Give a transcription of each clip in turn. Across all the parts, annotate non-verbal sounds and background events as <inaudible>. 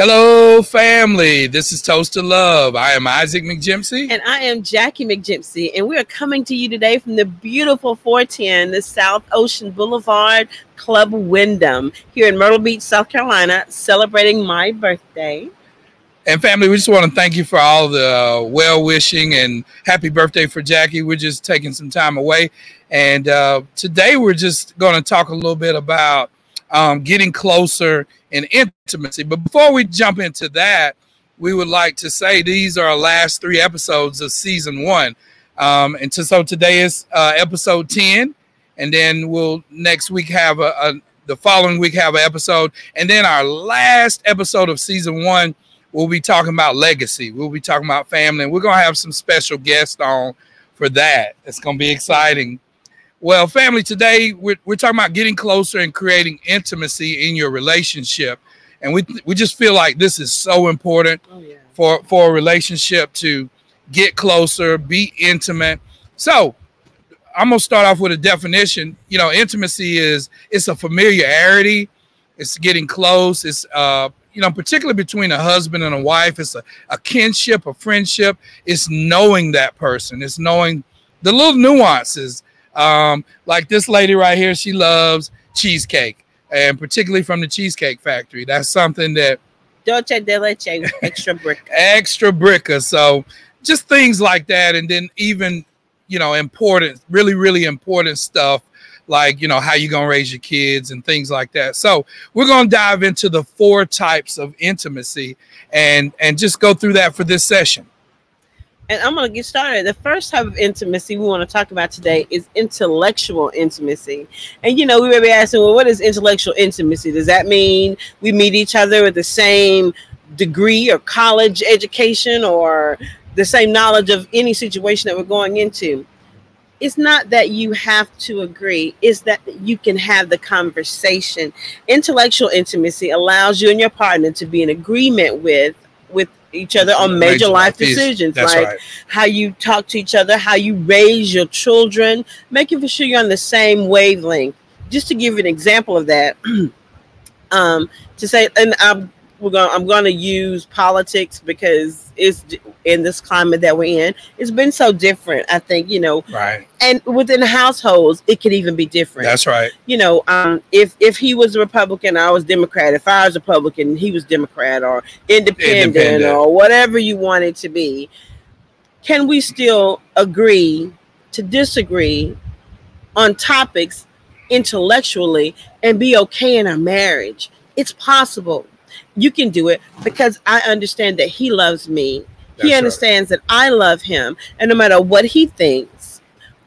Hello, family. This is Toast to Love. I am Isaac McGimpsey. And I am Jackie McGimpsey. And we are coming to you today from the beautiful 410, the South Ocean Boulevard Club Wyndham here in Myrtle Beach, South Carolina, celebrating my birthday. And family, we just want to thank you for all the uh, well wishing and happy birthday for Jackie. We're just taking some time away. And uh, today we're just going to talk a little bit about um, getting closer in intimacy. But before we jump into that, we would like to say these are our last three episodes of season one. Um, and to, so today is uh, episode 10. And then we'll next week have a, a, the following week have an episode. And then our last episode of season one, we'll be talking about legacy. We'll be talking about family. And we're going to have some special guests on for that. It's going to be exciting. Well, family, today we're, we're talking about getting closer and creating intimacy in your relationship. And we, we just feel like this is so important oh, yeah. for, for a relationship to get closer, be intimate. So I'm gonna start off with a definition. You know, intimacy is it's a familiarity, it's getting close, it's uh, you know, particularly between a husband and a wife, it's a, a kinship, a friendship, it's knowing that person, it's knowing the little nuances um, like this lady right here, she loves cheesecake, and particularly from the Cheesecake Factory. That's something that Dulce de leche extra brick, <laughs> extra bricker. So just things like that, and then even you know important, really really important stuff like you know how you gonna raise your kids and things like that. So we're gonna dive into the four types of intimacy and and just go through that for this session and I'm going to get started. The first type of intimacy we want to talk about today is intellectual intimacy. And you know, we may be asking, well, what is intellectual intimacy? Does that mean we meet each other with the same degree or college education or the same knowledge of any situation that we're going into? It's not that you have to agree, it's that you can have the conversation. Intellectual intimacy allows you and your partner to be in agreement with with each other on major, major life decisions like right. how you talk to each other how you raise your children. Making sure you're on the same wavelength. Just to give you an example of that <clears throat> um to say and i'm we're going I'm going to use politics because it's in this climate that we're in. It's been so different. I think you know, right. And within households, it could even be different. That's right. You know, um, if if he was a Republican, I was Democrat. If I was Republican, he was Democrat or independent, independent. or whatever you want it to be. Can we still agree to disagree on topics intellectually and be okay in our marriage? It's possible you can do it because I understand that he loves me. That's he understands right. that I love him. And no matter what he thinks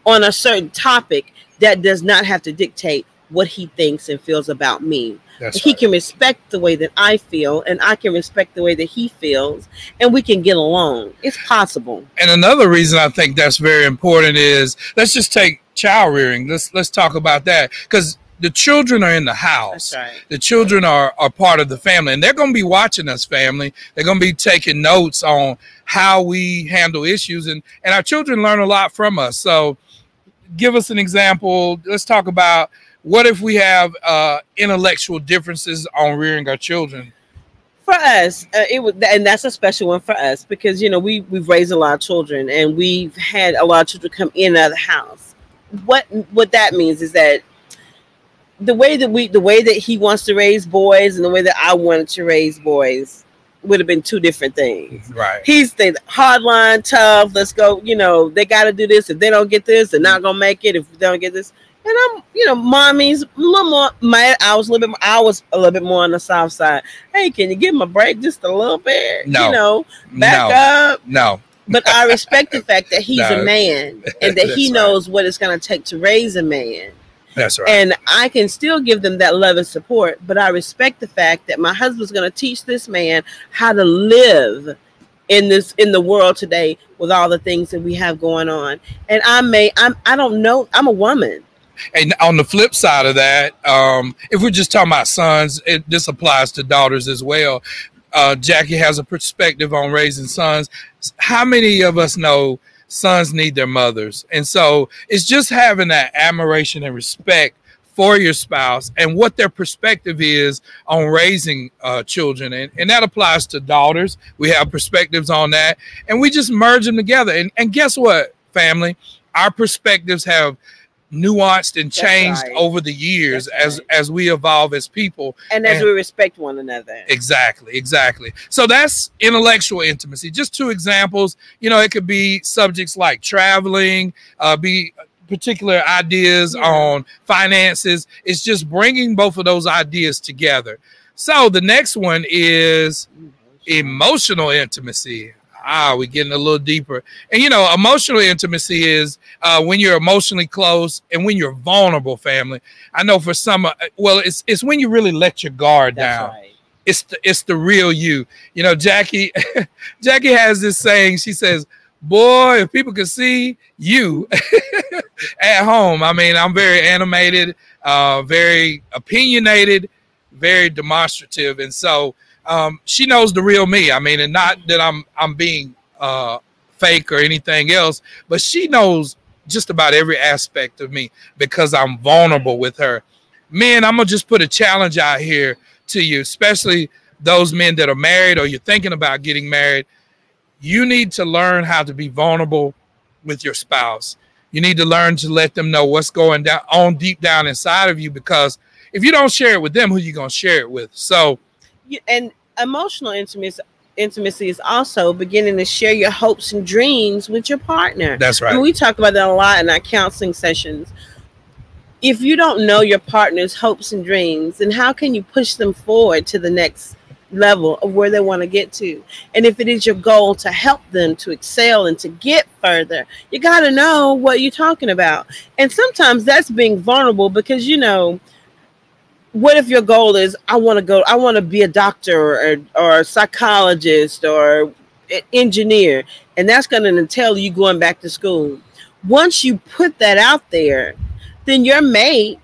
on a certain topic, that does not have to dictate what he thinks and feels about me. That's he right. can respect the way that I feel, and I can respect the way that he feels, and we can get along. It's possible. And another reason I think that's very important is let's just take child rearing. Let's let's talk about that because the children are in the house. Right. The children are, are part of the family, and they're going to be watching us, family. They're going to be taking notes on how we handle issues, and and our children learn a lot from us. So, give us an example. Let's talk about what if we have uh, intellectual differences on rearing our children. For us, uh, it was, and that's a special one for us because you know we we've raised a lot of children, and we've had a lot of children come in and out of the house. What what that means is that the way that we the way that he wants to raise boys and the way that I wanted to raise boys would have been two different things. Right. He's the hardline, tough. Let's go. You know, they got to do this. If they don't get this, they're not gonna make it. If they don't get this, and I'm, you know, mommy's a little more. My, I was a little bit. More, I was a little bit more on the south side. Hey, can you give him a break just a little bit? No. You know, back no. up. No. But I respect the fact that he's <laughs> no. a man and that he <laughs> knows right. what it's going to take to raise a man. That's right. And I can still give them that love and support, but I respect the fact that my husband's going to teach this man how to live in this in the world today with all the things that we have going on. And I may I'm I don't know, I'm a woman. And on the flip side of that, um, if we're just talking about sons, it, this applies to daughters as well. Uh, Jackie has a perspective on raising sons. How many of us know sons need their mothers. And so it's just having that admiration and respect for your spouse and what their perspective is on raising uh, children. And, and that applies to daughters. We have perspectives on that. And we just merge them together. And, and guess what, family? Our perspectives have nuanced and changed right. over the years as as we evolve as people and as and, we respect one another exactly exactly so that's intellectual intimacy just two examples you know it could be subjects like traveling uh, be particular ideas yeah. on finances. It's just bringing both of those ideas together. So the next one is emotional intimacy. Ah, we're getting a little deeper. And you know, emotional intimacy is uh, when you're emotionally close and when you're vulnerable, family. I know for some, uh, well, it's it's when you really let your guard That's down. Right. It's the it's the real you. You know, Jackie, <laughs> Jackie has this saying. She says, boy, if people could see you <laughs> at home, I mean, I'm very animated, uh, very opinionated, very demonstrative, and so um, she knows the real me. I mean, and not that I'm I'm being uh, fake or anything else, but she knows just about every aspect of me because I'm vulnerable with her. Men, I'm gonna just put a challenge out here to you, especially those men that are married or you're thinking about getting married you need to learn how to be vulnerable with your spouse. You need to learn to let them know what's going down on deep down inside of you because if you don't share it with them, who you gonna share it with? So, and emotional intimacy intimacy is also beginning to share your hopes and dreams with your partner. That's right. And we talk about that a lot in our counseling sessions. If you don't know your partner's hopes and dreams, then how can you push them forward to the next level of where they want to get to. And if it is your goal to help them to excel and to get further, you got to know what you're talking about. And sometimes that's being vulnerable because, you know, what if your goal is I want to go, I want to be a doctor or, or a psychologist or an engineer, and that's going to entail you going back to school. Once you put that out there, then your mate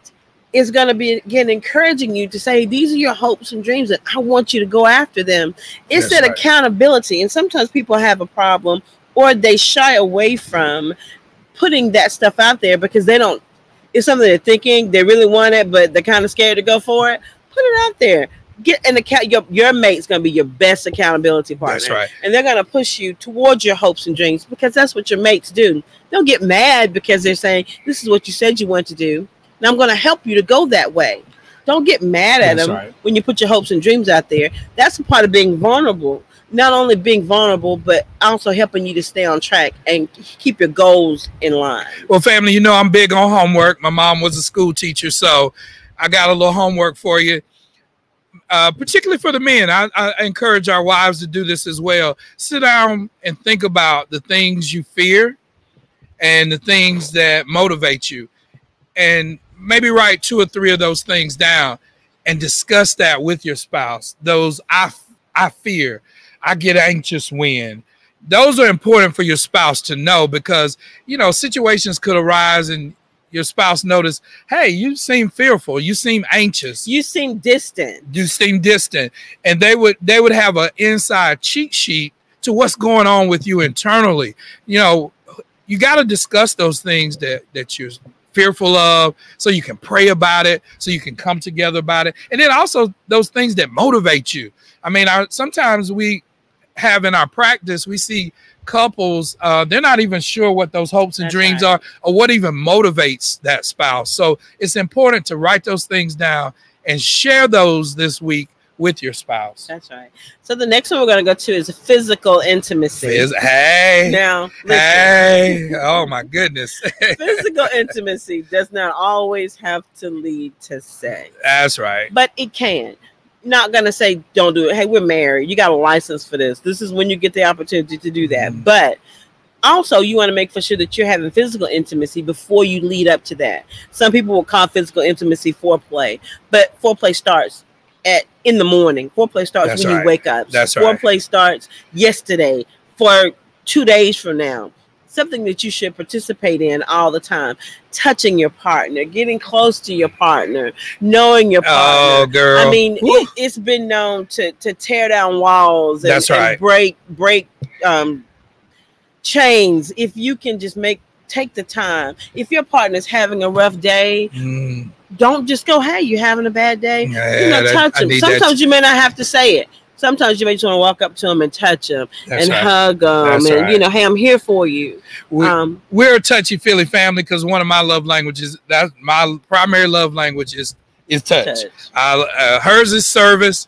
is going to be again encouraging you to say these are your hopes and dreams and i want you to go after them it's that right. accountability and sometimes people have a problem or they shy away from putting that stuff out there because they don't it's something they're thinking they really want it but they're kind of scared to go for it put it out there get an account your, your mate's going to be your best accountability partner that's right and they're going to push you towards your hopes and dreams because that's what your mates do don't get mad because they're saying this is what you said you want to do and I'm going to help you to go that way. Don't get mad at That's them right. when you put your hopes and dreams out there. That's a part of being vulnerable. Not only being vulnerable, but also helping you to stay on track and keep your goals in line. Well, family, you know I'm big on homework. My mom was a school teacher, so I got a little homework for you. Uh, particularly for the men, I, I encourage our wives to do this as well. Sit down and think about the things you fear and the things that motivate you. And maybe write two or three of those things down and discuss that with your spouse. Those I I fear, I get anxious when. Those are important for your spouse to know because you know situations could arise and your spouse notice, hey, you seem fearful, you seem anxious, you seem distant, you seem distant, and they would they would have an inside cheat sheet to what's going on with you internally. You know, you got to discuss those things that that you're fearful of so you can pray about it so you can come together about it. And then also those things that motivate you. I mean our, sometimes we have in our practice we see couples uh, they're not even sure what those hopes and That's dreams right. are or what even motivates that spouse so it's important to write those things down and share those this week with your spouse. That's right. So the next one we're going to go to is physical intimacy. Phys- hey. Now, listen. hey. Oh my goodness. <laughs> physical intimacy does not always have to lead to sex. That's right. But it can. Not gonna say don't do it. Hey, we're married. You got a license for this. This is when you get the opportunity to do that. Mm. But also you want to make for sure that you're having physical intimacy before you lead up to that. Some people will call physical intimacy foreplay, but foreplay starts at in the morning. Foreplay starts That's when right. you wake up. That's Foreplay right. starts yesterday for two days from now. Something that you should participate in all the time. Touching your partner, getting close to your partner, knowing your partner. Oh, girl! I mean, it, has been known to to tear down walls and, That's right. and break break um, chains if you can just make take the time. If your partner's having a rough day, mm don't just go, hey, you having a bad day? Yeah, you know, that- touch them. need that Sometimes you may not have to say it. Sometimes you may just want to walk up to them and touch them That's and right. hug them, That's and right. you know, hey, I'm here for you. We, um, we're a touchy feely family because one of my love languages, that's my primary love language is is touch. touch. I, uh, hers is service,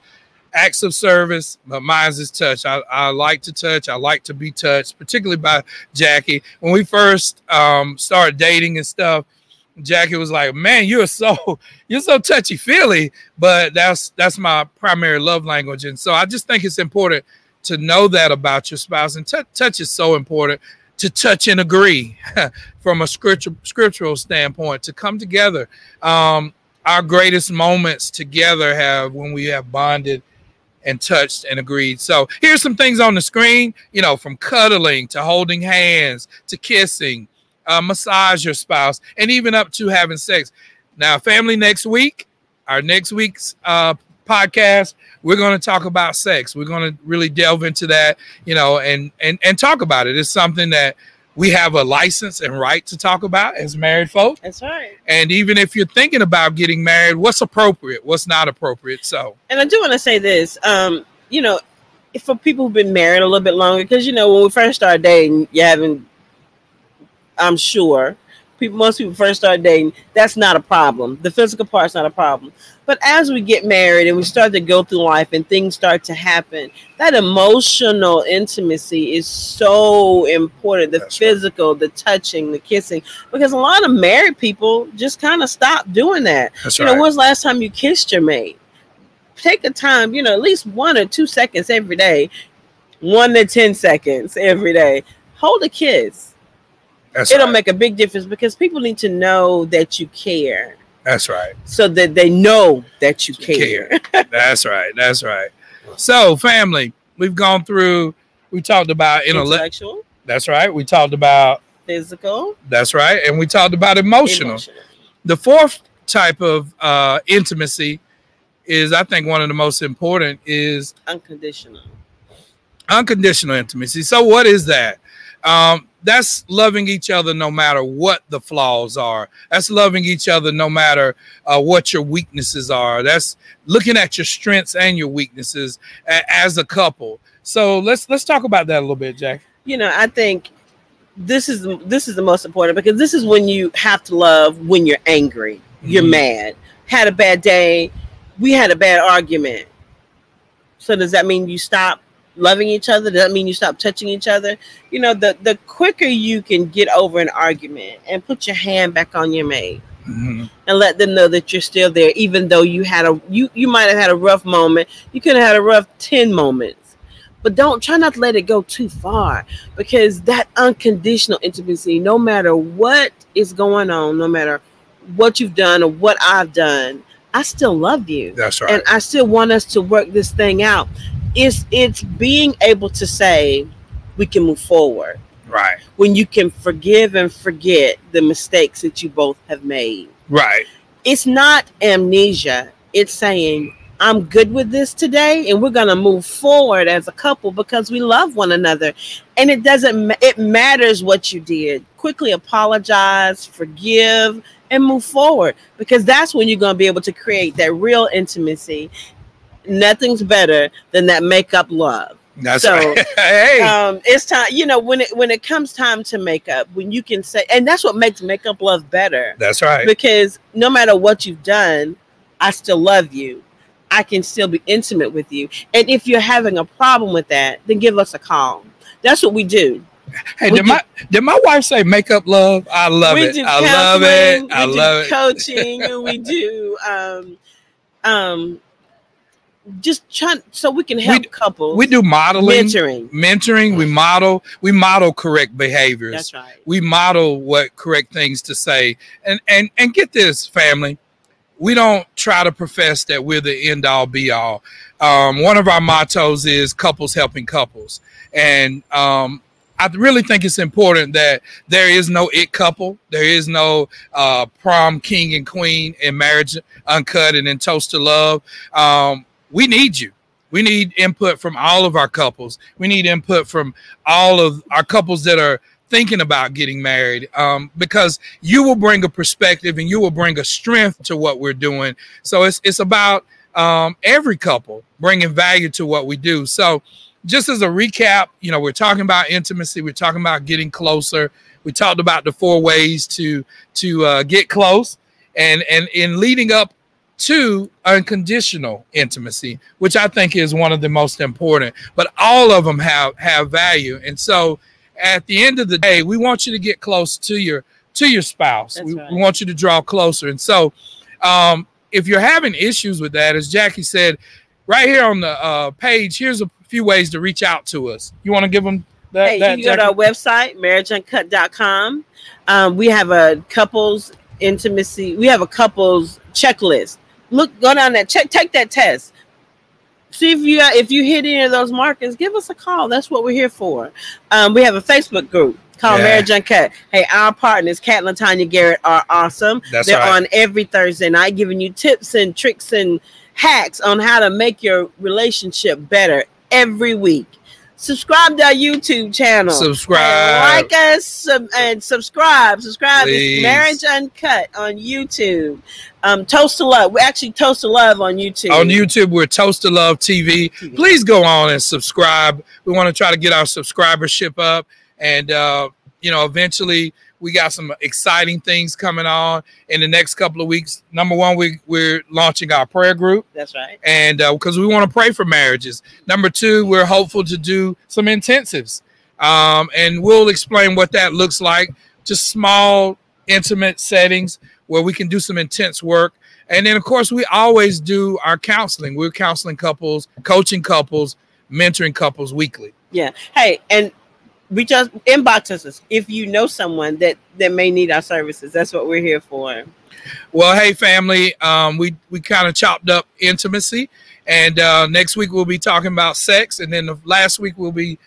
acts of service, but mine's is touch. I, I like to touch. I like to be touched, particularly by Jackie. When we first um, started dating and stuff, Jackie was like, "Man, you're so <laughs> you're so touchy feely," but that's that's my primary love language, and so I just think it's important to know that about your spouse. And tou- touch is so important to touch and agree <laughs> from a scriptural scriptural standpoint to come together. Um, our greatest moments together have when we have bonded and touched and agreed. So here's some things on the screen, you know, from cuddling to holding hands to kissing, uh, massage your spouse, and even up to having sex. Now, family, next week, our next week's uh, podcast, we're going to talk about sex. We're going to really delve into that, you know, and and and talk about it. It's something that we have a license and right to talk about as married folk. That's right. And even if you're thinking about getting married, what's appropriate, what's not appropriate. So, And I do want to say this, um, you know, for people who've been married a little bit longer, because you know, when we first start dating, you haven't, I'm sure, people, most people first start dating, that's not a problem. The physical part's not a problem. But as we get married and we start to go through life and things start to happen, that emotional intimacy is so important. The That's right. physical, the touching, the kissing, because a lot of married people just kind of stop doing that. that's You know, when's the last time you kissed your mate? Take a time, you know, at least one or two seconds every day, one to 10 seconds every day. Hold a kiss. That's It'll right. make a big difference because people need to know that you care That's right. so that they know that you care. <laughs> That's right. That's right. So, family, we've gone through. We talked about intellect. Intellectual, That's right. We talked about. physical, That's right. And we talked about emotional. emotional. The fourth type of uh, intimacy is, I think, one of the most important is unconditional. unconditional intimacy. So, what is that? Um, that's loving each other no matter what the flaws are. That's loving each other no matter uh, what your weaknesses are. That's looking at your strengths and your weaknesses a- as a couple. So let's let's talk about that a little bit, Jack. You know, I think this is this is the most important because this is when you have to love when you're angry, you're Mhm. mad, had a bad day, we had a bad argument. So does that mean you stop loving each other? Does that mean you stop touching each other? You know, the the quicker you can get over an argument and put your hand back on your mate Mhm. and let them know that you're still there, even though you had a you you might have had a rough moment. You could have had a rough 10 moments. But don't try not to let it go too far because that unconditional intimacy, no matter what is going on, no matter what you've done or what I've done, I still love you That's right. and I still want us to work this thing out. It's it's being able to say we can move forward right. when you can forgive and forget the mistakes that you both have made. Right. It's not amnesia. It's saying I'm good with this today and we're going to move forward as a couple because we love one another. And it doesn't it matters what you did. Quickly apologize, forgive and move forward because that's when you're going to be able to create that real intimacy. Nothing's better than that makeup love. That's So, right. <laughs> hey. Um, it's time, you know, when it when it comes time to make up, when you can say, and that's what makes makeup love better That's right. because no matter what you've done, I still love you. I can still be intimate with you. And if you're having a problem with that, then give us a call. That's what we do. Hey, we did do- my did my wife say makeup love? I love it. I love it. I we do love it. <laughs> coaching, we do um, um, just trying so we can help We- couples. We do modeling, mentoring. mentoring. We model. We model correct behaviors. That's right. we model what correct things to say and and and get this family we don't try to profess that we're the end all be all um, one of our mottos is couples helping couples and um, i really think it's important that there is no it couple there is no uh, prom king and queen in marriage uncut and in toast to love um, we need you we need input from all of our couples we need input from all of our couples that are thinking about getting married um, because you will bring a perspective and you will bring a strength to what we're doing. So it's it's about um, every couple bringing value to what we do. So just as a recap, you know, we're talking about intimacy, we're talking about getting closer. We talked about the four ways to to uh, get close, and and in leading up to unconditional intimacy, which I think is one of the most important. But all of them have have value, and so at the end of the day, we want you to get close to your to your spouse. We, right. we, want you to draw closer, and so um, if you're having issues with that, as Jackie said, right here on the uh, page, here's a few ways to reach out to us. You want to give them that? Hey, that, you go to our website, marriageuncut.com. Um, we have a couples intimacy. We have a couples checklist. Look, go down there, check, take that test. See if you if you hit any of those markers, give us a call. That's what we're here for. Um, we have a Facebook group called yeah. Marriage Uncut. Hey, our partners, Kat and Tanya Garrett, are awesome. That's They're right. on every Thursday night, giving you tips and tricks and hacks on how to make your relationship better every week. Subscribe to our YouTube channel. Subscribe. like us sub- and subscribe. Subscribe. It's Marriage Uncut on YouTube. Um, Toast to Love. We actually Toast to Love on YouTube. On YouTube, we're Toast to Love TV. TV. Please go on and subscribe. We want to try to get our subscribership up and uh, you know, eventually we got some exciting things coming on in the next couple of weeks. Number one, we, we're launching our prayer group. That's right. And because uh, we want to pray for marriages. Number two, we're hopeful to do some intensives. Um, and we'll explain what that looks like. Just small, intimate settings where we can do some intense work. And then, of course, we always do our counseling. We're counseling couples, coaching couples, mentoring couples weekly. Yeah. Hey, and reach us inbox us if you know someone that that may need our services that's what we're here for well hey family um, we we kind of chopped up intimacy and uh, next week we'll be talking about sex and then the last week we'll be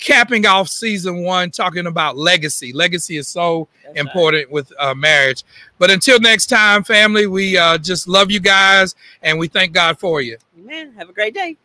capping off season one talking about legacy. Legacy is so that's important right. with uh, marriage. But until next time family we uh, just love you guys and we thank god for you. Amen. Have a great day